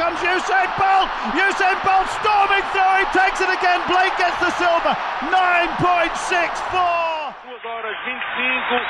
comes Usain Bolt. Usain Bolt storming through. He takes it again. Blake gets the silver. 9.64. 2 horas 25,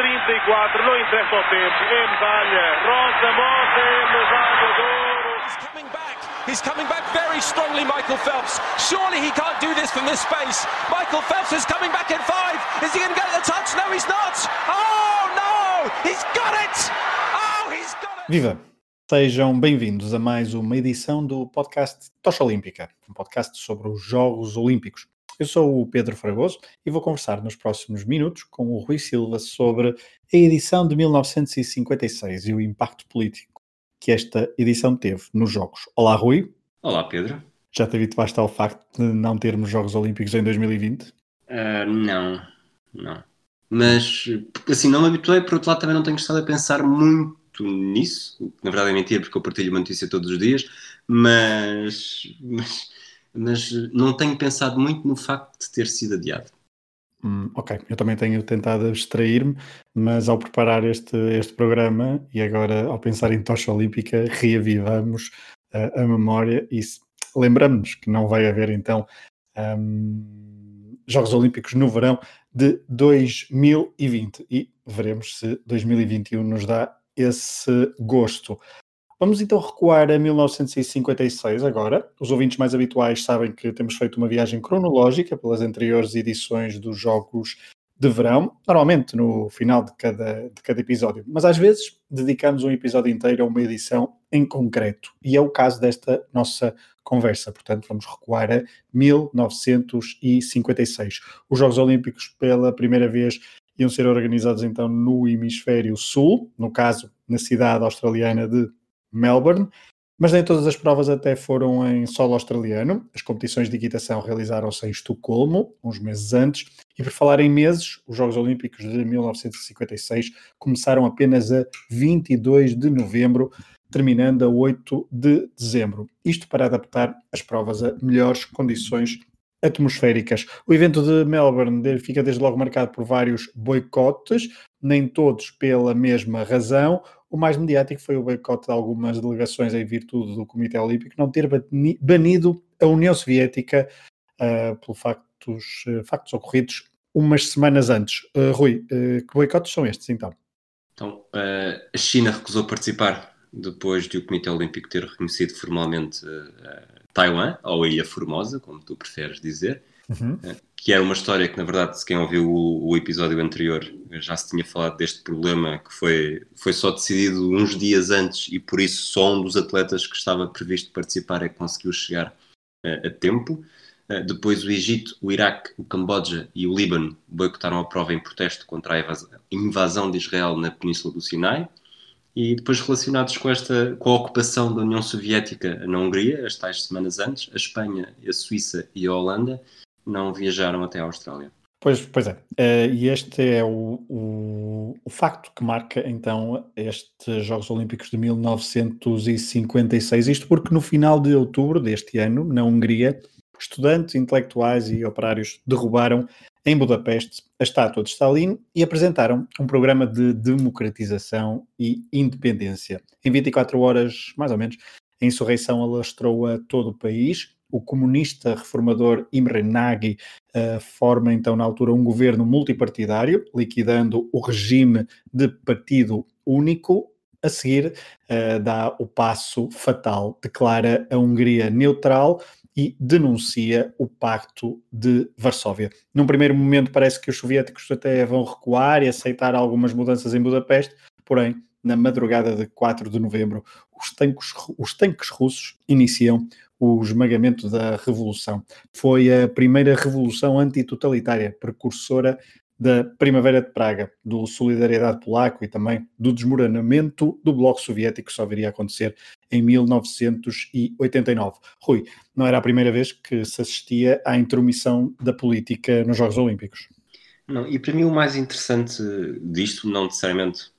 34. Não interessa o tempo. É medalha. Rosa Mota é de ouro. He's coming back. He's coming back very strongly, Michael Phelps. Surely he can't do this from this space. Michael Phelps is coming back in five. Is he going to get the touch? No, he's not. Oh, no! He's got it! Oh, he's got it! Viva! Sejam bem-vindos a mais uma edição do podcast Tocha Olímpica, um podcast sobre os Jogos Olímpicos. Eu sou o Pedro Fragoso e vou conversar nos próximos minutos com o Rui Silva sobre a edição de 1956 e o impacto político que esta edição teve nos Jogos. Olá, Rui. Olá, Pedro. Já te habituaste ao facto de não termos Jogos Olímpicos em 2020? Uh, não, não. Mas, assim, não me habituei, por outro lado também não tenho estado a pensar muito nisso, na verdade é mentira porque eu partilho uma notícia todos os dias, mas, mas, mas não tenho pensado muito no facto de ter sido adiado. Hum, ok, eu também tenho tentado abstrair-me, mas ao preparar este, este programa e agora ao pensar em tocha olímpica, reavivamos uh, a memória e lembramos que não vai haver então um, Jogos Olímpicos no verão de 2020 e veremos se 2021 nos dá esse gosto. Vamos então recuar a 1956 agora. Os ouvintes mais habituais sabem que temos feito uma viagem cronológica pelas anteriores edições dos Jogos de Verão, normalmente no final de cada, de cada episódio, mas às vezes dedicamos um episódio inteiro a uma edição em concreto, e é o caso desta nossa conversa. Portanto, vamos recuar a 1956. Os Jogos Olímpicos, pela primeira vez, iam ser organizados então no hemisfério sul, no caso na cidade australiana de Melbourne, mas nem todas as provas até foram em solo australiano. As competições de equitação realizaram-se em Estocolmo, uns meses antes, e por falar em meses, os Jogos Olímpicos de 1956 começaram apenas a 22 de novembro, terminando a 8 de dezembro. Isto para adaptar as provas a melhores condições atmosféricas. O evento de Melbourne fica desde logo marcado por vários boicotes, nem todos pela mesma razão. O mais mediático foi o boicote de algumas delegações em virtude do Comitê Olímpico não ter banido a União Soviética uh, por factos, uh, factos ocorridos umas semanas antes. Uh, Rui, que boicotes são estes então? Então, a China recusou participar depois de o Comitê Olímpico ter reconhecido formalmente Taiwan, ou a Ilha Formosa, como tu preferes dizer, uhum. Eh, que era uma história que, na verdade, se quem ouviu o, o, episódio anterior já se tinha falado deste problema, que foi, foi só decidido uns dias antes e por isso só um dos atletas que estava previsto participar é que conseguiu chegar uh, a tempo. Uh, depois o Egito, o Iraque, o Camboja e o Líbano boicotaram a prova em protesto contra a invasão de Israel na Península do Sinai. E depois relacionados com esta com a ocupação da União Soviética na Hungria, as tais semanas antes, a Espanha, a Suíça e a Holanda não viajaram até a Austrália. Pois, pois é, uh, e este é o, o, o, facto que marca então estes Jogos Olímpicos de 1956. Isto porque no final de outubro deste ano, na Hungria, estudantes, intelectuais e operários derrubaram em Budapeste a estátua de Stalin e apresentaram um programa de democratização e independência. Em 24 horas, mais ou menos, a insurreição alastrou a todo o país. O comunista reformador Imre Nagy uh, forma então na altura um governo multipartidário, liquidando o regime de partido único. A seguir, uh, dá o passo fatal, declara a Hungria neutral e denuncia o Pacto de Varsóvia. Num primeiro momento, parece que os soviéticos até vão recuar e aceitar algumas mudanças em Budapeste, porém, na madrugada de 4 de novembro, os tanques, os tanques russos iniciam o esmagamento da revolução. Foi a primeira revolução antitotalitária, precursora da Primavera de Praga, do Solidariedade Polaco e também do desmoronamento do Bloco Soviético que só viria a acontecer em 1989. Rui, não era a primeira vez que se assistia à intromissão da política nos Jogos Olímpicos. Não, e para mim o mais interessante disto, não necessariamente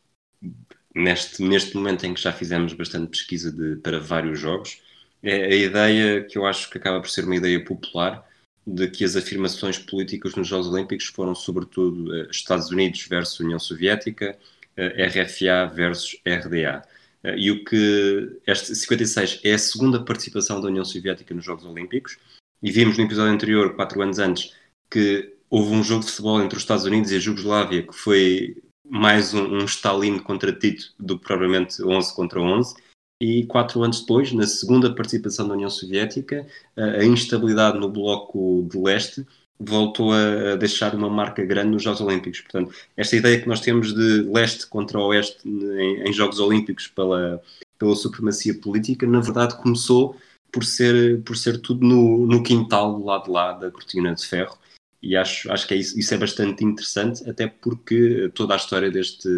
neste, neste momento em que já fizemos bastante pesquisa de, para vários jogos, é a ideia que eu acho que acaba por ser uma ideia popular de que as afirmações políticas nos Jogos Olímpicos foram sobretudo eh, Estados Unidos versus União Soviética, eh, RFA versus RDA. Uh, e o que este 56 é a segunda participação da União Soviética nos Jogos Olímpicos. E vimos no episódio anterior, quatro anos antes, que houve um jogo de futebol entre os Estados Unidos e a Jugoslávia que foi mais um, um Stalin contra Tito do que propriamente 11 contra 11. E quatro anos depois, na segunda participação da União Soviética, a instabilidade no Bloco de Leste voltou a deixar uma marca grande nos Jogos Olímpicos. Portanto, esta ideia que nós temos de leste contra oeste em, em Jogos Olímpicos pela, pela supremacia política, na verdade começou por ser, por ser tudo no, no quintal do lado de lá da cortina de ferro. E acho, acho que é isso, isso é bastante interessante, até porque toda a história deste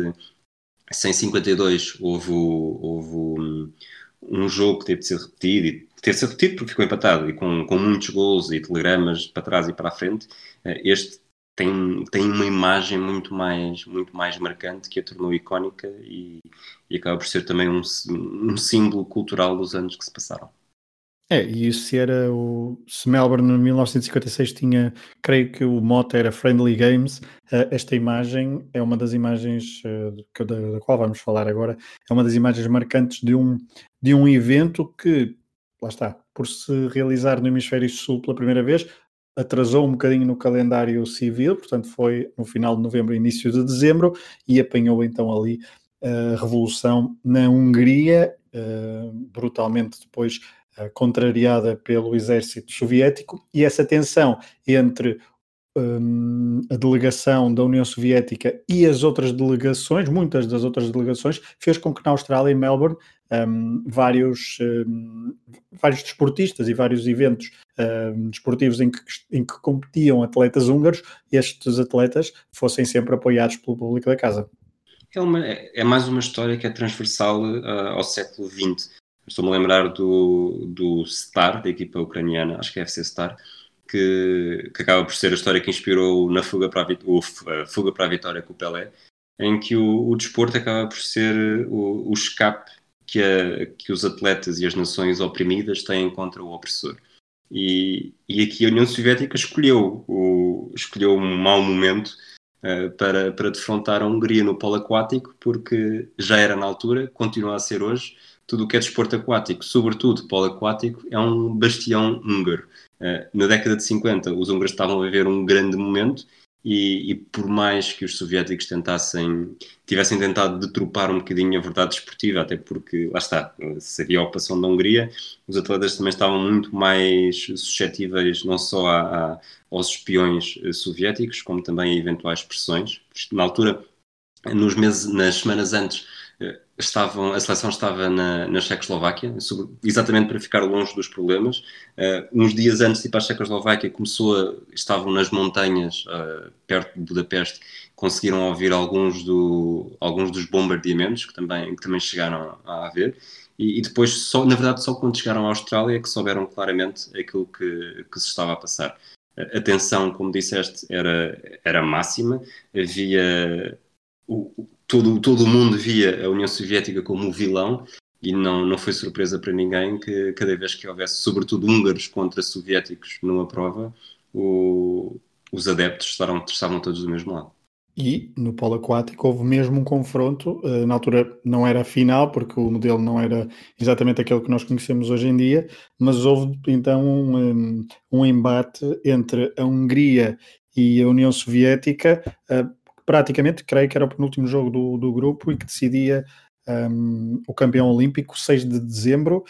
152 houve, houve um, um jogo que teve de ser repetido e de ser repetido porque ficou empatado e com, com muitos gols e telegramas para trás e para a frente. Eh, este tem, tem uma imagem muito mais, muito mais marcante que a tornou icónica e, e acaba por ser também um, um símbolo cultural dos anos que se passaram. É, e isso se era o. Se Melbourne em 1956 tinha, creio que o mote era Friendly Games, uh, esta imagem é uma das imagens uh, da, da, qual vamos falar agora, é uma das imagens marcantes de um, de um evento que, lá está, por se realizar no Hemisfério Sul pela primeira vez, atrasou um bocadinho no calendário civil, portanto foi no final de novembro, início de dezembro, e apanhou então ali a revolução na Hungria, brutalmente depois eh, contrariada pelo exército soviético, e essa tensão entre um, a delegação da União Soviética e as outras delegações, muitas das outras delegações, fez com que na Austrália, em Melbourne, um, vários, um, vários desportistas e vários eventos desportivos em que, em que competiam atletas húngaros, estes atletas fossem sempre apoiados pelo público da casa. É, uma, é mais uma história que é transversal uh, ao século XX. Estou-me a lembrar do, do Star, da equipa ucraniana, acho que é FC Star, que, que acaba por ser a história que inspirou na fuga para a, o, a fuga para a vitória com o Pelé, em que o, o desporto acaba por ser o, o escape que, a, que os atletas e as nações oprimidas têm contra o opressor. E, e aqui a União Soviética escolheu, o, escolheu um mau momento uh, para, para defrontar a Hungria no polo aquático, porque já era na altura, continua a ser hoje, tudo o que é desporto aquático, sobretudo polo aquático, é um bastião húngaro. Uh, na década de 50, os húngaros estavam a viver um grande momento e, e, por mais que os soviéticos tentassem, tivessem tentado detropar um bocadinho a verdade desportiva, até porque, lá está, se havia a ocupação da Hungria, os atletas também estavam muito mais suscetíveis não só a, a, aos espiões eh, soviéticos, como também a eventuais pressões. Na altura, nos meses, nas semanas antes, eh, estavam, a seleção estava na, na Checoslováquia, exatamente para ficar longe dos problemas. Uh, uns dias antes de ir para a Checoslováquia, começou a, estavam nas montanhas uh, perto de Budapeste, conseguiram ouvir alguns, do, alguns dos bombardeamentos que também, que também chegaram a haver. E, e, depois, só, na verdade, só quando chegaram à Austrália é que souberam claramente aquilo que, que se estava a passar. A tensão, como disseste, era, era máxima, havia o, todo, todo o mundo via a União Soviética como o vilão e não, não foi surpresa para ninguém que cada vez que houvesse, sobretudo húngaros contra soviéticos numa prova, o, os adeptos estavam, estavam todos do mesmo lado. E no polo aquático houve mesmo um confronto, eh, na altura não era final, porque o modelo não era exatamente aquele que nós conhecemos hoje em dia, mas houve então um, um embate entre a Hungria e a União Soviética eh, praticamente, creio que era o penúltimo jogo do, do grupo e que decidia um, o campeão olímpico, 6 de dezembro.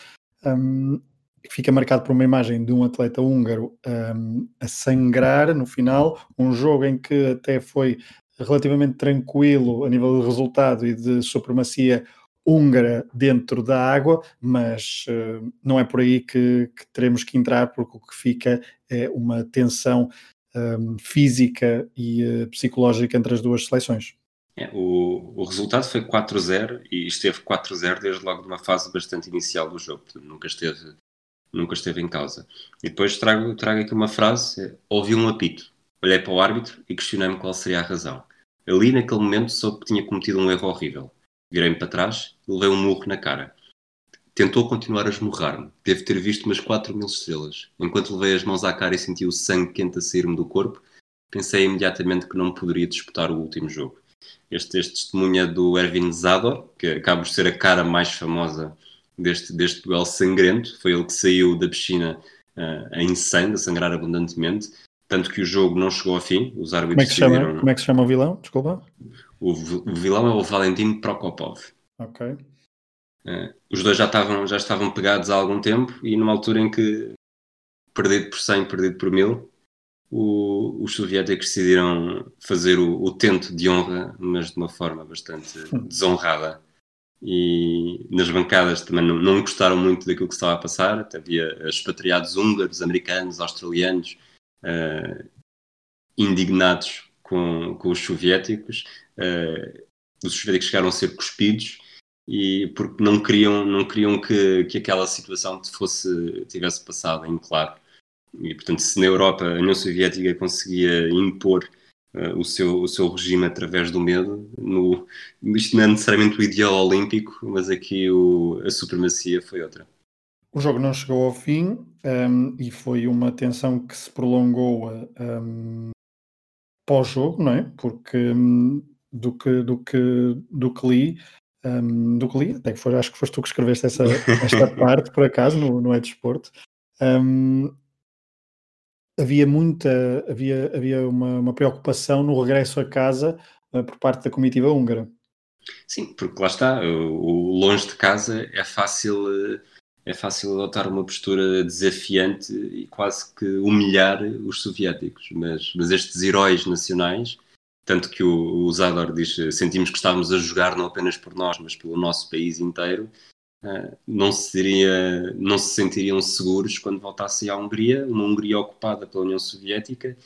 Um, fica marcado por uma imagem de um atleta húngaro um, a sangrar no final, um jogo em que até foi relativamente tranquilo a nível de resultado e de supremacia húngara dentro da água, mas uh, não é por aí que, que, teremos que entrar, porque o que fica é uma tensão um, física e uh, psicológica entre as duas seleções. É, o, o, resultado foi 4-0 e esteve 4-0 desde logo de uma fase bastante inicial do jogo, nunca esteve, nunca esteve em causa. E depois trago, trago aqui uma frase: é, ouvi um apito, olhei para o árbitro e questionei-me qual seria a razão. Ali, naquele momento, soube que tinha cometido um erro horrível. Virei-me para trás e levei um murro na cara. Tentou continuar a esmurrar-me. Deve ter visto umas 4 mil estrelas. Enquanto levei as mãos à cara e senti o sangue quente a sair-me do corpo, pensei imediatamente que não poderia disputar o último jogo. Este, este testemunha do Erwin Zador, que acaba por ser a cara mais famosa deste, deste duelo sangrento. Foi ele que saiu da piscina uh, em sangue, a sangrar abundantemente. Tanto que o jogo não chegou ao fim. Os árbitros como é que, chama, como é que se chama o vilão? Desculpa. O, o vilão é o Valentim Prokopov. Ok. Uh, os dois já estavam, já estavam pegados há algum tempo e numa altura em que, perdido por 100, perdido por 1000, o, os soviéticos decidiram fazer o, o, tento de honra, mas de uma forma bastante desonrada. E nas bancadas também não, não gostaram muito daquilo que estava a passar. Até havia expatriados húngaros, americanos, australianos, uh, indignados com, com os soviéticos. Uh, os soviéticos chegaram a ser cuspidos e porque não queriam não queriam que, que aquela situação fosse tivesse passado em claro e portanto se na Europa a União Soviética conseguia impor uh, o seu o seu regime através do medo no isto não é necessariamente o ideal olímpico mas aqui o, a supremacia foi outra o jogo não chegou ao fim um, ehm, e foi uma tensão que se prolongou um, ehm, pós-jogo, não é? Porque um, do que, do que, do que li, um, do que li, até que foi, acho que foste tu que escreveste essa, esta parte, por acaso, no, no Desporto, um, havia muita, havia, havia uma, uma, preocupação no regresso a casa uh, por parte da comitiva húngara. Sim, porque lá está, o, o longe de casa é fácil, é fácil adotar uma postura desafiante e quase que humilhar os soviéticos, mas, mas estes heróis nacionais tanto que o, o Zador diz: sentimos que estávamos a jogar não apenas por nós, mas pelo nosso país inteiro. Uh, não, seria, não se sentiriam seguros quando voltassem à Hungria, uma Hungria ocupada pela União Soviética,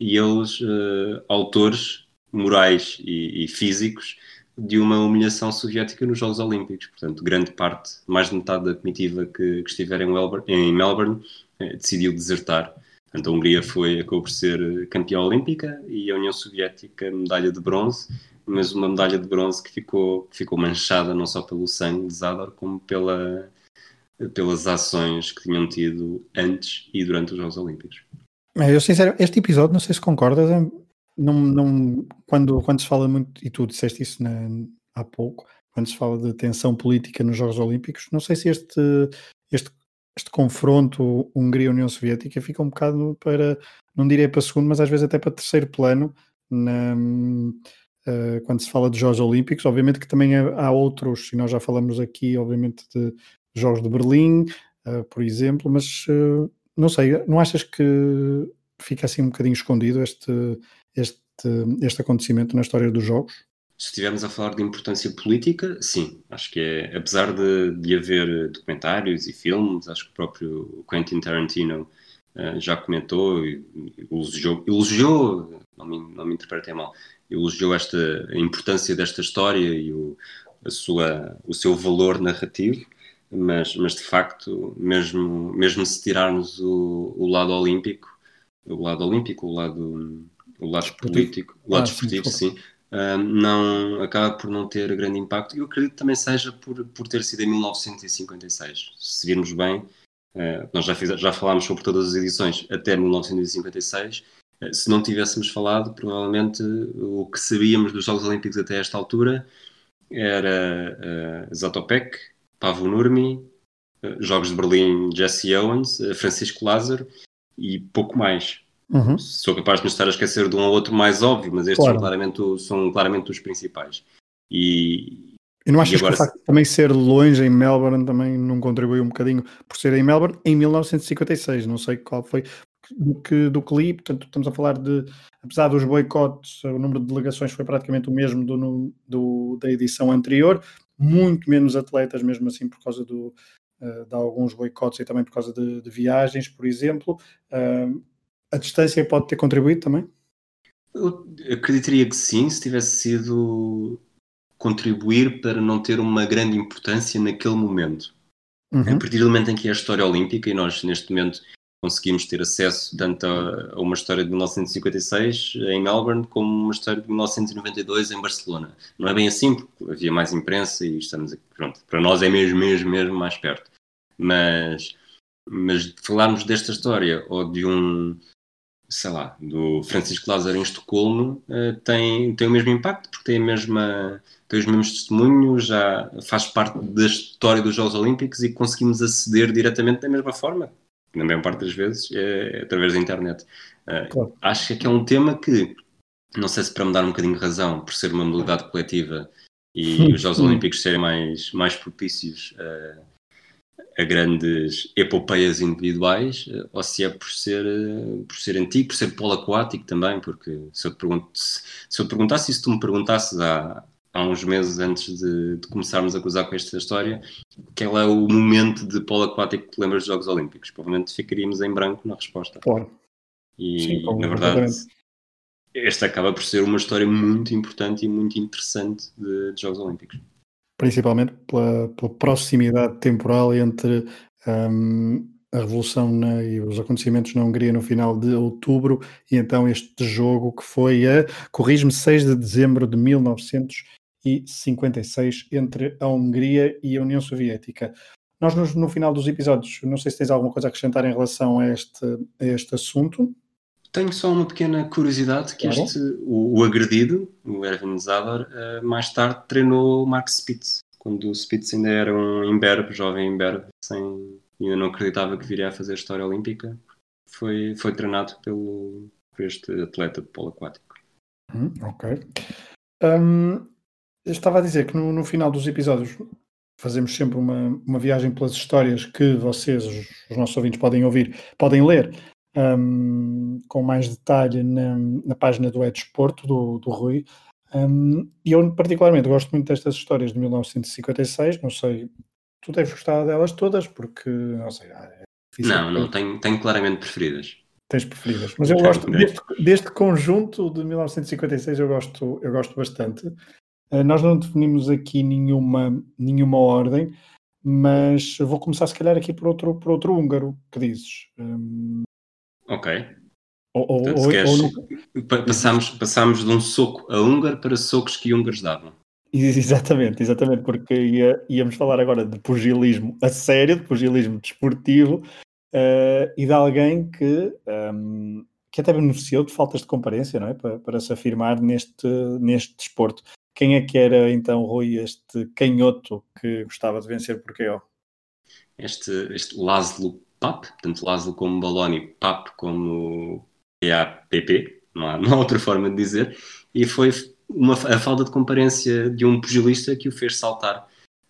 e eles, uh, autores morais e, e, físicos de uma humilhação soviética nos Jogos Olímpicos. Portanto, grande parte, mais de metade da comitiva que, que estiver em, em Melbourne, uh, decidiu desertar Portanto, a Hungria foi, acabou por ser campeã olímpica e a União Soviética medalha de bronze, mas uma medalha de bronze que ficou, ficou manchada não só pelo sangue de Zador, como pela, pelas ações que tinham tido antes e durante os Jogos Olímpicos. Eu, sincero, este episódio, não sei se concordas, é, não, não, quando, quando se fala muito, e tu disseste isso na, há pouco, quando se fala de tensão política nos Jogos Olímpicos, não sei se este, este este confronto Hungria-União Soviética fica um bocado para, não direi para segundo, mas às vezes até para terceiro plano na, uh, quando se fala de Jogos Olímpicos. Obviamente que também há outros, e nós já falamos aqui, obviamente, de Jogos de Berlim, uh, por exemplo, mas uh, não sei, não achas que fica assim um bocadinho escondido este, este, este acontecimento na história dos Jogos? Se estivermos a falar de importância política, sim. Acho que é, apesar de, de haver documentários e filmes, acho que o próprio Quentin Tarantino uh, já comentou e elogiou, elogiou não, me, não me interpretem mal, elogiou esta, a importância desta história e o, a sua, o seu valor narrativo, mas, mas de facto, mesmo, mesmo se tirarmos o, o lado olímpico, o lado olímpico, o lado, o lado político, o lado ah, esportivo, sim, sim não acaba por não ter grande impacto. Eu acredito que também seja por, por ter sido em 1956. Se virmos bem, uh, nós já, fiz, já falámos sobre todas as edições até 1956. Uh, se não tivéssemos falado, provavelmente o que sabíamos dos Jogos Olímpicos até esta altura era uh, Zatopek, Pavo Nurmi, Jogos de Berlim, Jesse Owens, Francisco Lázaro e pouco mais. Uhum. Sou capaz de me estar a esquecer de um ou outro mais óbvio, mas estes claro. são, claramente, são claramente os principais. E, e não achas e agora... que o facto de também ser longe em Melbourne também não contribuiu um bocadinho por ser em Melbourne em 1956? Não sei qual foi do que, do que li, portanto estamos a falar de, apesar dos boicotes, o número de delegações foi praticamente o mesmo do, do da edição anterior, muito menos atletas mesmo assim por causa do, uh, de alguns boicotes e também por causa de, de viagens, por exemplo. Uh, a distância pode ter contribuído também? Eu acreditaria que sim, se tivesse sido contribuir para não ter uma grande importância naquele momento. Uhum. A partir do momento em que é a história olímpica, e nós neste momento conseguimos ter acesso tanto a, uma história de 1956 em Melbourne como uma história de 1992 em Barcelona. Não é bem assim, porque havia mais imprensa e estamos aqui, pronto, para nós é mesmo, mesmo, mesmo mais perto. Mas, mas falarmos desta história ou de um sei lá, do Francisco Lázaro em Estocolmo uh, tem, tem o mesmo impacto, porque tem, a mesma, tem os mesmos testemunhos, já faz parte da história dos Jogos Olímpicos e conseguimos aceder diretamente da mesma forma, na maior parte das vezes, é, através da internet. Uh, claro. Acho que é um tema que, não sei se para me dar um bocadinho de razão, por ser uma modalidade coletiva e os Jogos Olímpicos serem mais, mais propícios a a grandes epopeias individuais, eh, ou se é por ser, eh, por ser antigo, por ser polo aquático também, porque se eu te, pergunto, se eu perguntasse, e se tu me perguntasses há, há uns meses antes de, de, começarmos a cruzar com esta história, qual é o momento de polo aquático que te lembras dos Jogos Olímpicos? Provavelmente ficaríamos em branco na resposta. Claro. E, Sim, na verdade, esta acaba por ser uma história muito importante e muito interessante de, de Jogos Olímpicos principalmente pela, pela proximidade temporal entre um, a Revolução na, e os acontecimentos na Hungria no final de outubro e então este jogo que foi a, corrijo-me, 6 de dezembro de 1956 entre a Hungria e a União Soviética. Nós no, no final dos episódios, não sei se tens alguma coisa a acrescentar em relação a este, a este assunto. Tenho só uma pequena curiosidade, que claro. este, o, o, agredido, o Erwin Zador, uh, mais tarde treinou Mark Spitz, quando o Spitz ainda era um imberbe, jovem imberbe, sem, ainda não acreditava que viria a fazer história olímpica, foi, foi treinado pelo, por este atleta de polo aquático. Hum, ok. Um, estava a dizer que no, no, final dos episódios fazemos sempre uma, uma viagem pelas histórias que vocês, os, os nossos ouvintes, podem ouvir, podem ler um, com mais detalhe na, na página do Edesporto, do, do Rui. Um, e eu, particularmente, gosto muito destas histórias de 1956. Não sei, tu deves gostar delas todas, porque não sei. É não, não, tenho, tenho claramente preferidas. Tens preferidas, mas eu gosto deste, deste, conjunto de 1956, eu gosto, eu gosto bastante. Uh, nós não definimos aqui nenhuma, nenhuma ordem, mas vou começar se calhar aqui por outro, por outro húngaro que dizes. Um, Ok. Ou, ou, Portanto, ou, queres, ou passamos, passamos de um soco a húngaro para socos que húngaros davam. Exatamente, exatamente, porque ia, íamos falar agora de pugilismo a sério, de pugilismo desportivo uh, e de alguém que, um, ehm, que até beneficiou de faltas de comparência, não é? Para, para se afirmar neste, neste desporto. Quem é que era então, Rui, este canhoto que gostava de vencer por KO? Este, este Laszlo PAP, portanto Laszlo como Baloni, PAP como PAPP, não há, não há outra forma de dizer, e foi uma, a falta de comparência de um pugilista que o fez saltar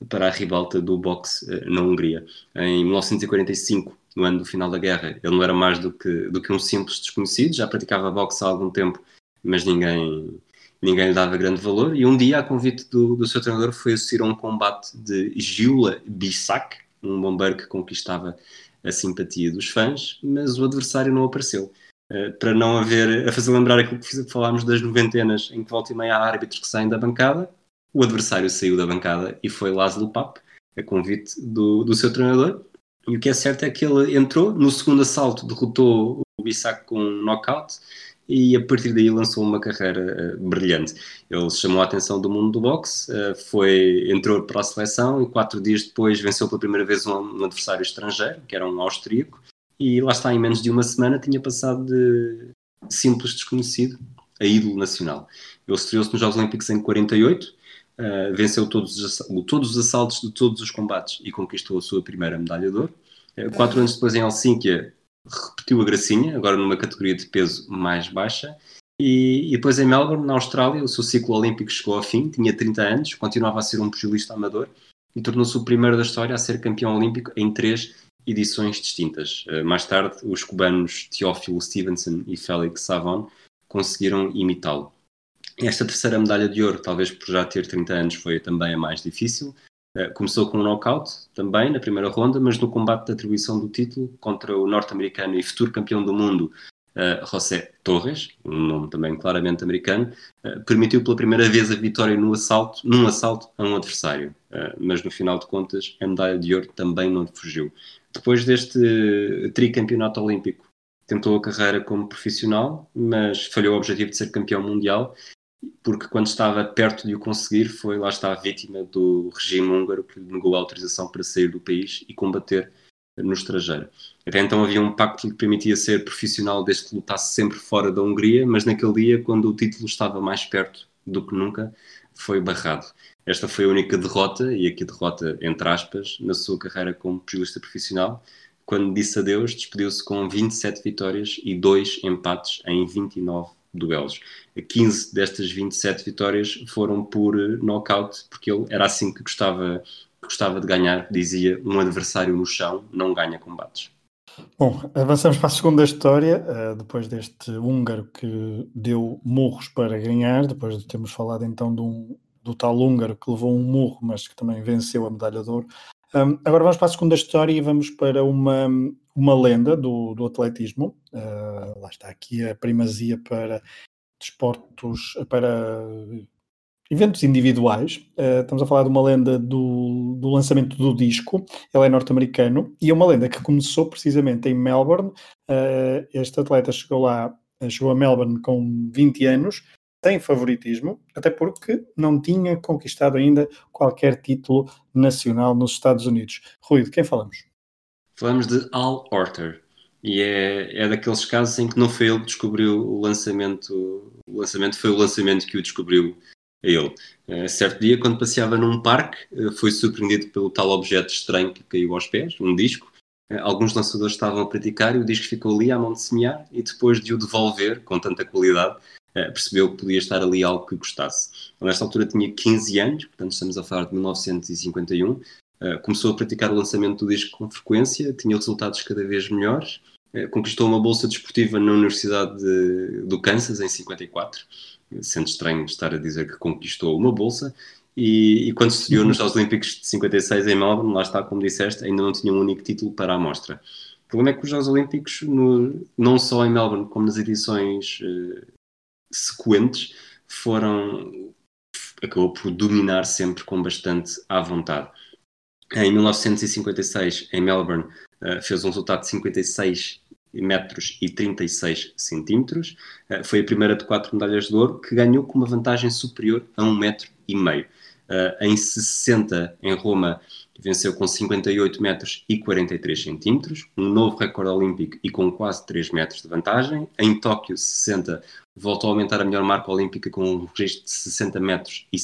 para a ribalta do boxe eh, na Hungria. Em 1945, no ano do final da guerra, ele não era mais do que, do que um simples desconhecido, já praticava boxe há algum tempo, mas ninguém, ninguém lhe dava grande valor. E um dia, a convite do, do seu treinador, foi assistir a um combate de Giula Bissak, um bombeiro que conquistava a simpatia dos fãs, mas o adversário não apareceu. Uh, para não haver, a fazer lembrar aquilo que falámos das noventenas, em que volta e meia há árbitros que saem da bancada, o adversário saiu da bancada e foi Laszlo Papp, a convite do, do seu treinador. E o que é certo é que ele entrou, no segundo assalto derrotou o Bissac com um knockout e a partir daí lançou uma carreira uh, brilhante. Ele chamou a atenção do mundo do boxe, uh, foi, entrou para a seleção e quatro dias depois venceu pela primeira vez um, um, adversário estrangeiro, que era um austríaco, e lá está, em menos de uma semana tinha passado de simples desconhecido a ídolo nacional. Ele estreou-se nos Jogos Olímpicos em 48, uh, venceu todos os, todos os assaltos de todos os combates e conquistou a sua primeira medalha de ouro. quatro anos depois em Helsínquia repetiu a gracinha, agora numa categoria de peso mais baixa. E, e, depois em Melbourne, na Austrália, o seu ciclo olímpico chegou ao fim, tinha 30 anos, continuava a ser um pugilista amador e tornou-se o primeiro da história a ser campeão olímpico em três edições distintas. Uh, mais tarde, os cubanos Teófilo Stevenson e Félix Savon conseguiram imitá-lo. Esta terceira medalha de ouro, talvez por já ter 30 anos, foi também a mais difícil. Eh, começou com um knockout também na primeira ronda, mas no combate de atribuição do título contra o norte-americano e futuro campeão do mundo uh, José Torres, um nome também claramente americano, uh, permitiu pela primeira vez a vitória no assalto, num assalto a um adversário. Uh, mas no final de contas, a medalha de ouro também não fugiu. Depois deste tricampeonato olímpico, tentou a carreira como profissional, mas falhou o objetivo de ser campeão mundial porque quando estava perto de o conseguir, foi lá está vítima do regime húngaro que lhe negou a autorização para sair do país e combater no estrangeiro. Até então havia um pacto que permitia ser profissional desde que lutasse sempre fora da Hungria, mas naquele dia, quando o título estava mais perto do que nunca, foi barrado. Esta foi a única derrota, e aqui derrota entre aspas, na sua carreira como pugilista profissional. Quando disse adeus, despediu-se com 27 vitórias e 2 empates em 29 duelos. 15 destas 27 vitórias foram por knockout, porque ele era assim que gostava, que gostava de ganhar. Dizia: um adversário no chão não ganha combates. Bom, avançamos para a segunda história, uh, depois deste húngaro que deu murros para ganhar, depois de termos falado então um, do tal húngaro que levou um murro, mas que também venceu a medalha de ouro. Agora vamos para a segunda história e vamos para uma, uma lenda do, do atletismo. Uh, lá está aqui a primazia para desportos, para eventos individuais. Uh, estamos a falar de uma lenda do, do lançamento do disco. Ele é norte-americano e é uma lenda que começou precisamente em Melbourne. Uh, este atleta chegou lá, chegou a Melbourne com 20 anos, tem favoritismo, até porque não tinha conquistado ainda qualquer título nacional nos Estados Unidos. Rui, de quem falamos? Falamos de Al Orter. E é, é daqueles casos em que não foi ele que descobriu o lançamento, o lançamento foi o lançamento que o descobriu a ele. Uh, certo dia, quando passeava num parque, uh, foi surpreendido pelo tal objeto estranho que caiu aos pés, um disco. Uh, alguns lançadores estavam a praticar e o disco ficou ali à mão de semear e depois de o devolver com tanta qualidade, percebeu que podia estar ali algo que gostasse. Nesta altura tinha 15 anos, portanto estamos a falar de 1951, começou a praticar o lançamento do disco com frequência, tinha resultados cada vez melhores, conquistou uma bolsa desportiva na Universidade de, do Kansas em 54, sendo estranho estar a dizer que conquistou uma bolsa, e, e quando se estreou nos Jogos Olímpicos de 56 em Melbourne, lá está, como disseste, ainda não tinha um único título para a amostra. O problema é que os Jogos Olímpicos, no, não só em Melbourne, como nas edições uh, sequentes, foram. acabou por dominar sempre com bastante à vontade. Em 1956, em Melbourne, uh, fez um resultado de 56 metros e 36 centímetros. Uh, foi a primeira de quatro medalhas de ouro que ganhou com uma vantagem superior a um metro e meio. Uh, em 60, em Roma, venceu com 58 metros e 43 centímetros, um novo recorde olímpico e com quase 3 metros de vantagem. Em Tóquio, 60, voltou a aumentar a melhor marca olímpica com um registro de 60 metros e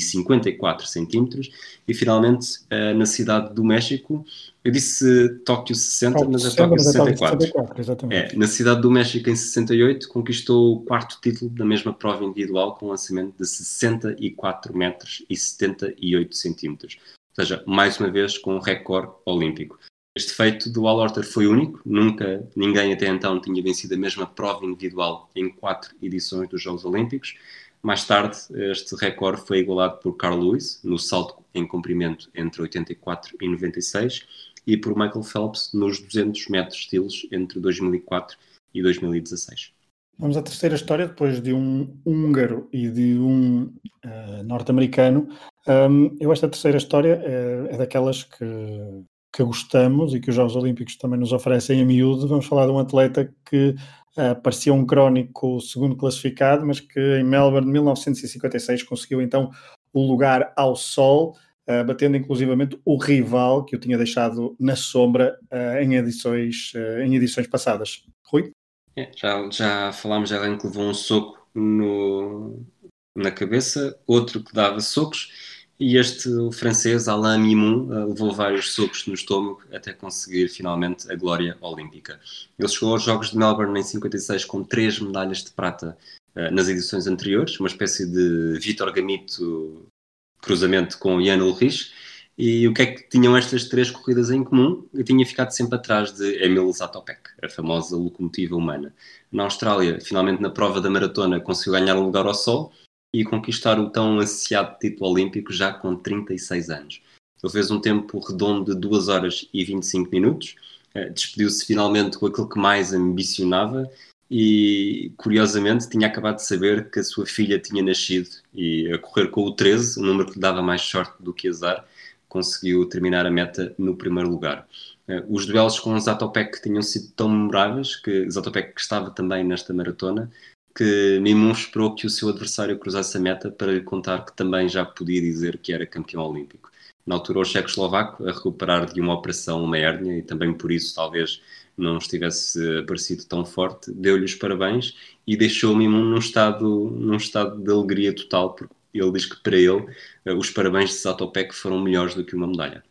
54 centímetros. E finalmente, uh, na cidade do México, eu disse Tóquio 60, mas é Tóquio 64. 64 é, na cidade do México, em 68, conquistou o quarto título da mesma prova individual com um lançamento de 64 metros e 78 centímetros. Seja, mais uma vez com um recorde olímpico. Este feito do Al Orter foi único, nunca ninguém até então tinha vencido a mesma prova individual em quatro edições dos Jogos Olímpicos. Mais tarde, este recorde foi igualado por Carl Lewis no salto em comprimento entre 84 e 96 e por Michael Phelps nos 200 metros estilos entre 2004 e 2016. Vamos à terceira história, depois de um húngaro e de um uh, norte-americano. Um, eu esta terceira história é, é daquelas que que gostamos e que os Jogos Olímpicos também nos oferecem a miúdo, vamos falar de um atleta que uh, parecia um crónico segundo classificado, mas que em Melbourne, 1956, conseguiu então o lugar ao sol, uh, batendo inclusivamente o rival que o tinha deixado na sombra em, edições, em edições passadas. Já, já falámos de alguém que levou um soco no, na cabeça, outro que dava socos e este o francês, Alain Mimon, eh, levou vários socos no estômago até conseguir finalmente a glória olímpica. Ele chegou aos Jogos de Melbourne em 56 com três medalhas de prata uh, nas edições anteriores, uma espécie de Vitor Gamito cruzamento com Jan Ulrich. E o que é que tinham estas três corridas em comum? Eu tinha ficado sempre atrás de Emil Zatopek, a famosa locomotiva humana. Na Austrália, finalmente na prova da maratona, conseguiu ganhar um lugar ao sol e conquistar o tão ansiado título olímpico já com 36 anos. Ele fez um tempo redondo de 2 horas e 25 minutos, eh, despediu-se finalmente com aquilo que mais ambicionava e, curiosamente, tinha acabado de saber que a sua filha tinha nascido e, a correr com o 13, o número que lhe dava mais sorte do que azar, conseguiu terminar a meta no primeiro lugar. Eh, os duelos com Zatopek tinham sido tão memoráveis que Zatopek, que estava também nesta maratona, que Mimon esperou que o seu adversário cruzasse a meta para lhe contar que também já podia dizer que era campeão olímpico. na altura o checo-eslovaco, a recuperar de uma operação, uma hérnia, e também por isso talvez não estivesse aparecido tão forte, deu-lhe os parabéns e deixou-me num estado, num estado de alegria total, porque ele diz que para ele eh, os parabéns de Zatopek foram melhores do que uma medalha.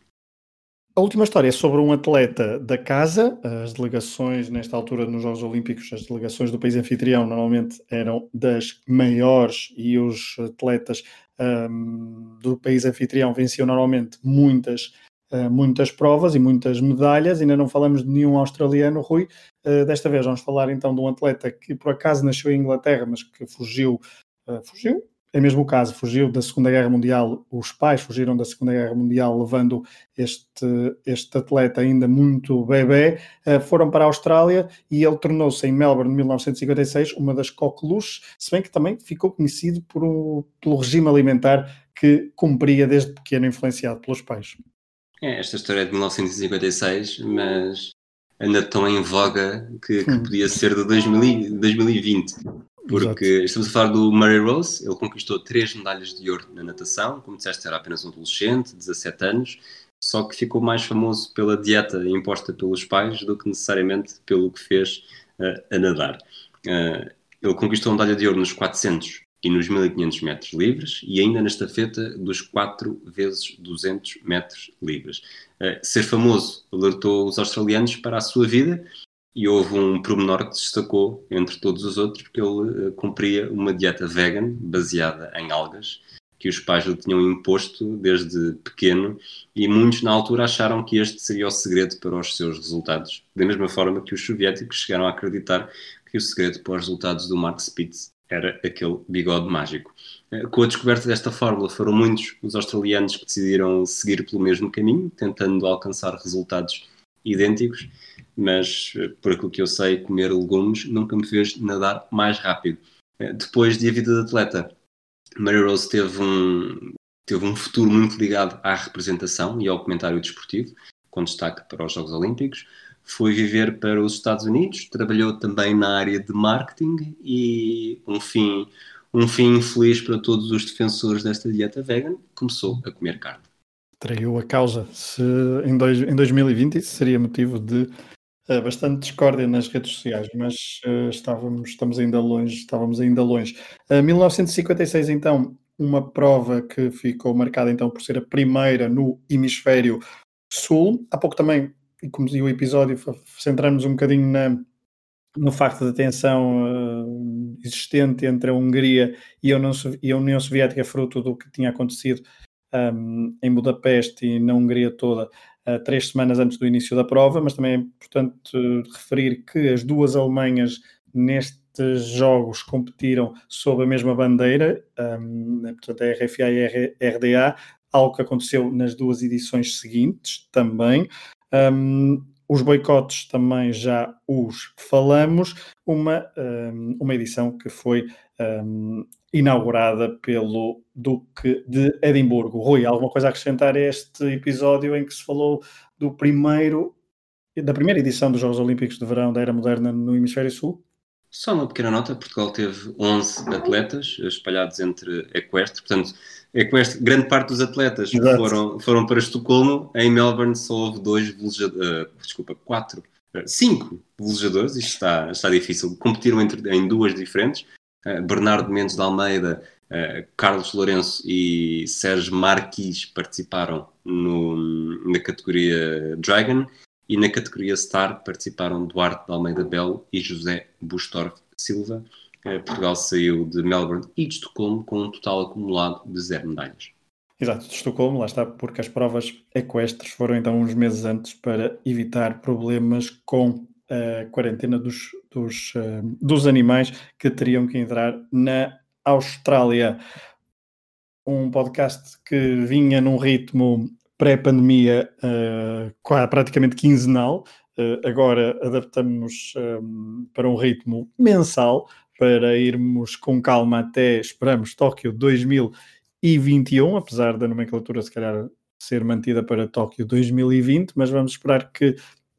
A última história é sobre um atleta da casa. As delegações, nesta altura, nos Jogos Olímpicos, as delegações do país anfitrião normalmente eram das maiores e os atletas um, do país anfitrião venciam normalmente muitas, uh, muitas provas e muitas medalhas. Ainda não falamos de nenhum australiano, Rui. Uh, desta vez vamos falar então de um atleta que por acaso nasceu em Inglaterra, mas que fugiu, uh, fugiu é mesmo o caso, fugiu da Segunda Guerra Mundial, os pais fugiram da Segunda Guerra Mundial, levando este, este atleta ainda muito bebê, uh, foram para a Austrália e ele tornou-se em Melbourne, em 1956, uma das coqueluches, se bem que também ficou conhecido por pelo regime alimentar que cumpria desde pequeno, influenciado pelos pais. É, esta história é de 1956, mas ainda tão em voga que, que hum. podia ser de 2000, 2020 porque Exato. estamos a falar do Murray Rose, ele conquistou três medalhas de ouro na natação, como disseste, era apenas um adolescente, 17 anos, só que ficou mais famoso pela dieta imposta pelos pais do que necessariamente pelo que fez uh, a nadar. Uh, ele conquistou a medalha de ouro nos 400 e nos 1500 metros livres e ainda na estafeta dos 4 vezes 200 metros livres. Uh, ser famoso alertou os australianos para a sua vida e houve um promenor que destacou entre todos os outros porque ele uh, cumpria uma dieta vegan baseada em algas que os pais lhe tinham imposto desde pequeno e muitos na altura acharam que este seria o segredo para os seus resultados. Da mesma forma que os soviéticos chegaram a acreditar que o segredo para os resultados do Mark Spitz era aquele bigode mágico. Eh, com a descoberta desta fórmula, foram muitos os australianos que decidiram seguir pelo mesmo caminho, tentando alcançar resultados idênticos mas eh, por aquilo que eu sei, comer legumes nunca me fez nadar mais rápido. Eh, depois de a vida de atleta, Mary Rose teve um, teve um futuro muito ligado à representação e ao comentário desportivo, com destaque para os Jogos Olímpicos. Foi viver para os Estados Unidos, trabalhou também na área de marketing e um fim, um fim infeliz para todos os defensores desta dieta vegan, começou a comer carne. Traiu a causa. Se em, dois, em 2020 isso seria motivo de bastante discórdia nas redes sociais, mas uh, estávamos, estamos ainda longe, estávamos ainda longe. Uh, 1956, então, uma prova que ficou marcada então por ser a primeira no hemisfério sul. Há pouco também, e como dizia o episódio, centramos um bocadinho na, no facto da tensão uh, existente entre a Hungria e a, União, e a União Soviética, fruto do que tinha acontecido um, em Budapeste e na Hungria toda três semanas antes do início da prova, mas também é importante uh, referir que as duas Alemanhas nestes jogos competiram sob a mesma bandeira, um, né, portanto a RFA e a RDA, algo que aconteceu nas duas edições seguintes também. Um, os boicotes também já os falamos, uma, uma edição que foi um, inaugurada pelo Duque de Edimburgo. Rui, alguma coisa a acrescentar a este episódio em que se falou do primeiro, da primeira edição dos Jogos Olímpicos de Verão da Era Moderna no Hemisfério Sul? Só uma pequena nota, Portugal teve 11 atletas espalhados entre equestre, portanto, equestre, grande parte dos atletas foram, foram para Estocolmo, em Melbourne só houve dois velejadores, uh, desculpa, quatro, uh, cinco velejadores, isto está, está difícil, competiram entre, em duas diferentes, Bernardo Mendes de Almeida, Carlos Lourenço e Sérgio Marquis participaram no, na categoria Dragon, e na categoria Star participaram Duarte de Almeida Belo e José Bustorf Silva. Eh, Portugal saiu de Melbourne e de Estocolmo com um total acumulado de zero medalhas. Exato, de Estocolmo, lá está, porque as provas equestres foram então uns meses antes para evitar problemas com a quarentena dos, dos, uh, dos animais que teriam que entrar na Austrália. Um podcast que vinha num ritmo pré-pandemia uh, praticamente quinzenal, uh, agora adaptamos um, eh, para um ritmo mensal, para irmos com calma até, esperamos, Tóquio 2021, apesar da nomenclatura se calhar ser mantida para Tóquio 2020, mas vamos esperar que,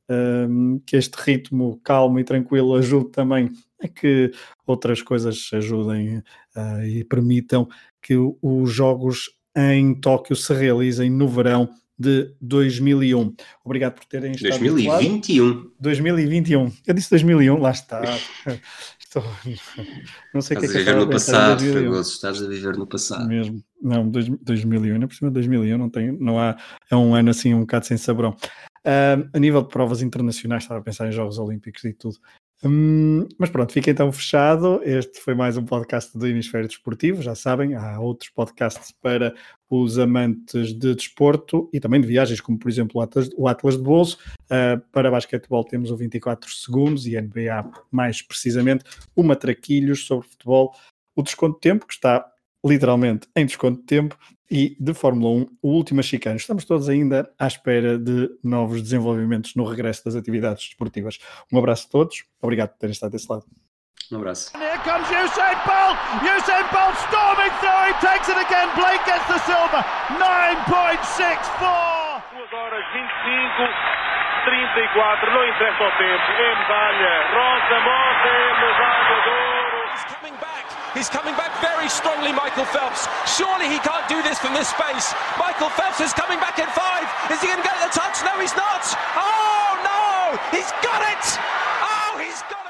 um, que este ritmo calmo e tranquilo ajude também a que outras coisas ajudem uh, e permitam que os jogos em Tóquio se realizem no verão de 2001. Obrigado por terem estado 2021. 2021. Eu disse 2001, lá está. Estou... Não sei o que é que viver no passado, Fragoso, estás a viver no passado. Mesmo. Não, 2001, ainda por cima de 2001 não, tem, não há, é um ano assim um bocado sem sabrão. A nível de provas internacionais, estava a pensar em Jogos Olímpicos e tudo. Hum, mas pronto, fica então fechado. Este foi mais um podcast do Hemisfério Desportivo. Já sabem, há outros podcasts para os amantes de desporto e também de viagens, como por exemplo o Atlas, o Atlas de Bolso. Uh, para basquetebol temos o 24 segundos e NBA, mais precisamente, o Matraquilhos sobre futebol. O desconto de tempo, que está literalmente em desconto de tempo, e de Fórmula 1, o último chicano. Estamos todos ainda à espera de novos desenvolvimentos no regresso das atividades desportivas. Um abraço a todos, obrigado por terem estado desse lado. Um abraço. Here comes Usain Bolt. Usain Bolt storming through. He takes it again. Blake gets the silver. 9.64. 2 horas 25, 34. Não interessa o tempo. É medalha. Rosa Mota é medalha de ouro. He's coming back very strongly, Michael Phelps. Surely he can't do this from this space. Michael Phelps is coming back in five. Is he going to get the touch? No, he's not. Oh, no! He's got it! Oh, he's got it!